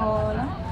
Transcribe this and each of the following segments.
Hola.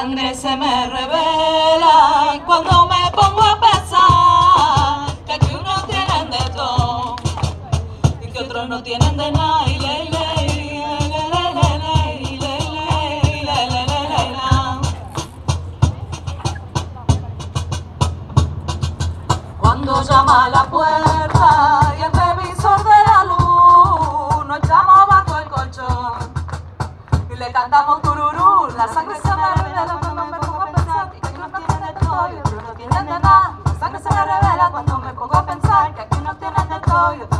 sangre se me revela cuando me pongo a pensar que aquí unos tienen de todo y que otros no tienen de nada y ley, Cuando llama a la puerta cantamos tururú, la sangre se me revela cuando me pongo a pensar que aquí no tienen de todo y no tienen de nada. La sangre se me revela cuando me pongo a pensar que aquí no tienen de todo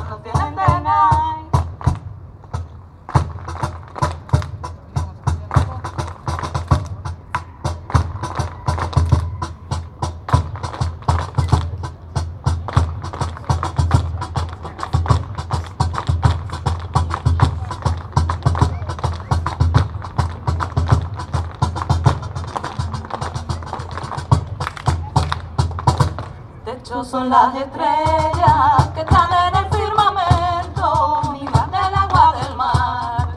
Techos son las estrellas que están en el firmamento, mi del agua del mar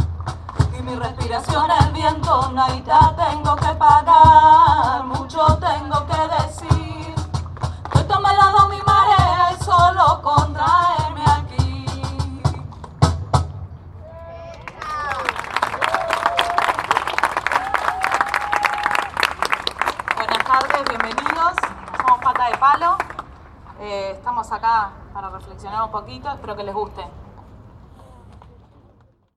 y mi respiración el viento. Naita tengo que pagar, mucho tengo que decir. Esto me lo da mi marea y solo con traerme aquí. Buenas tardes, bienvenidos. Somos Pata de Palo. Eh, estamos acá para reflexionar un poquito. Espero que les guste.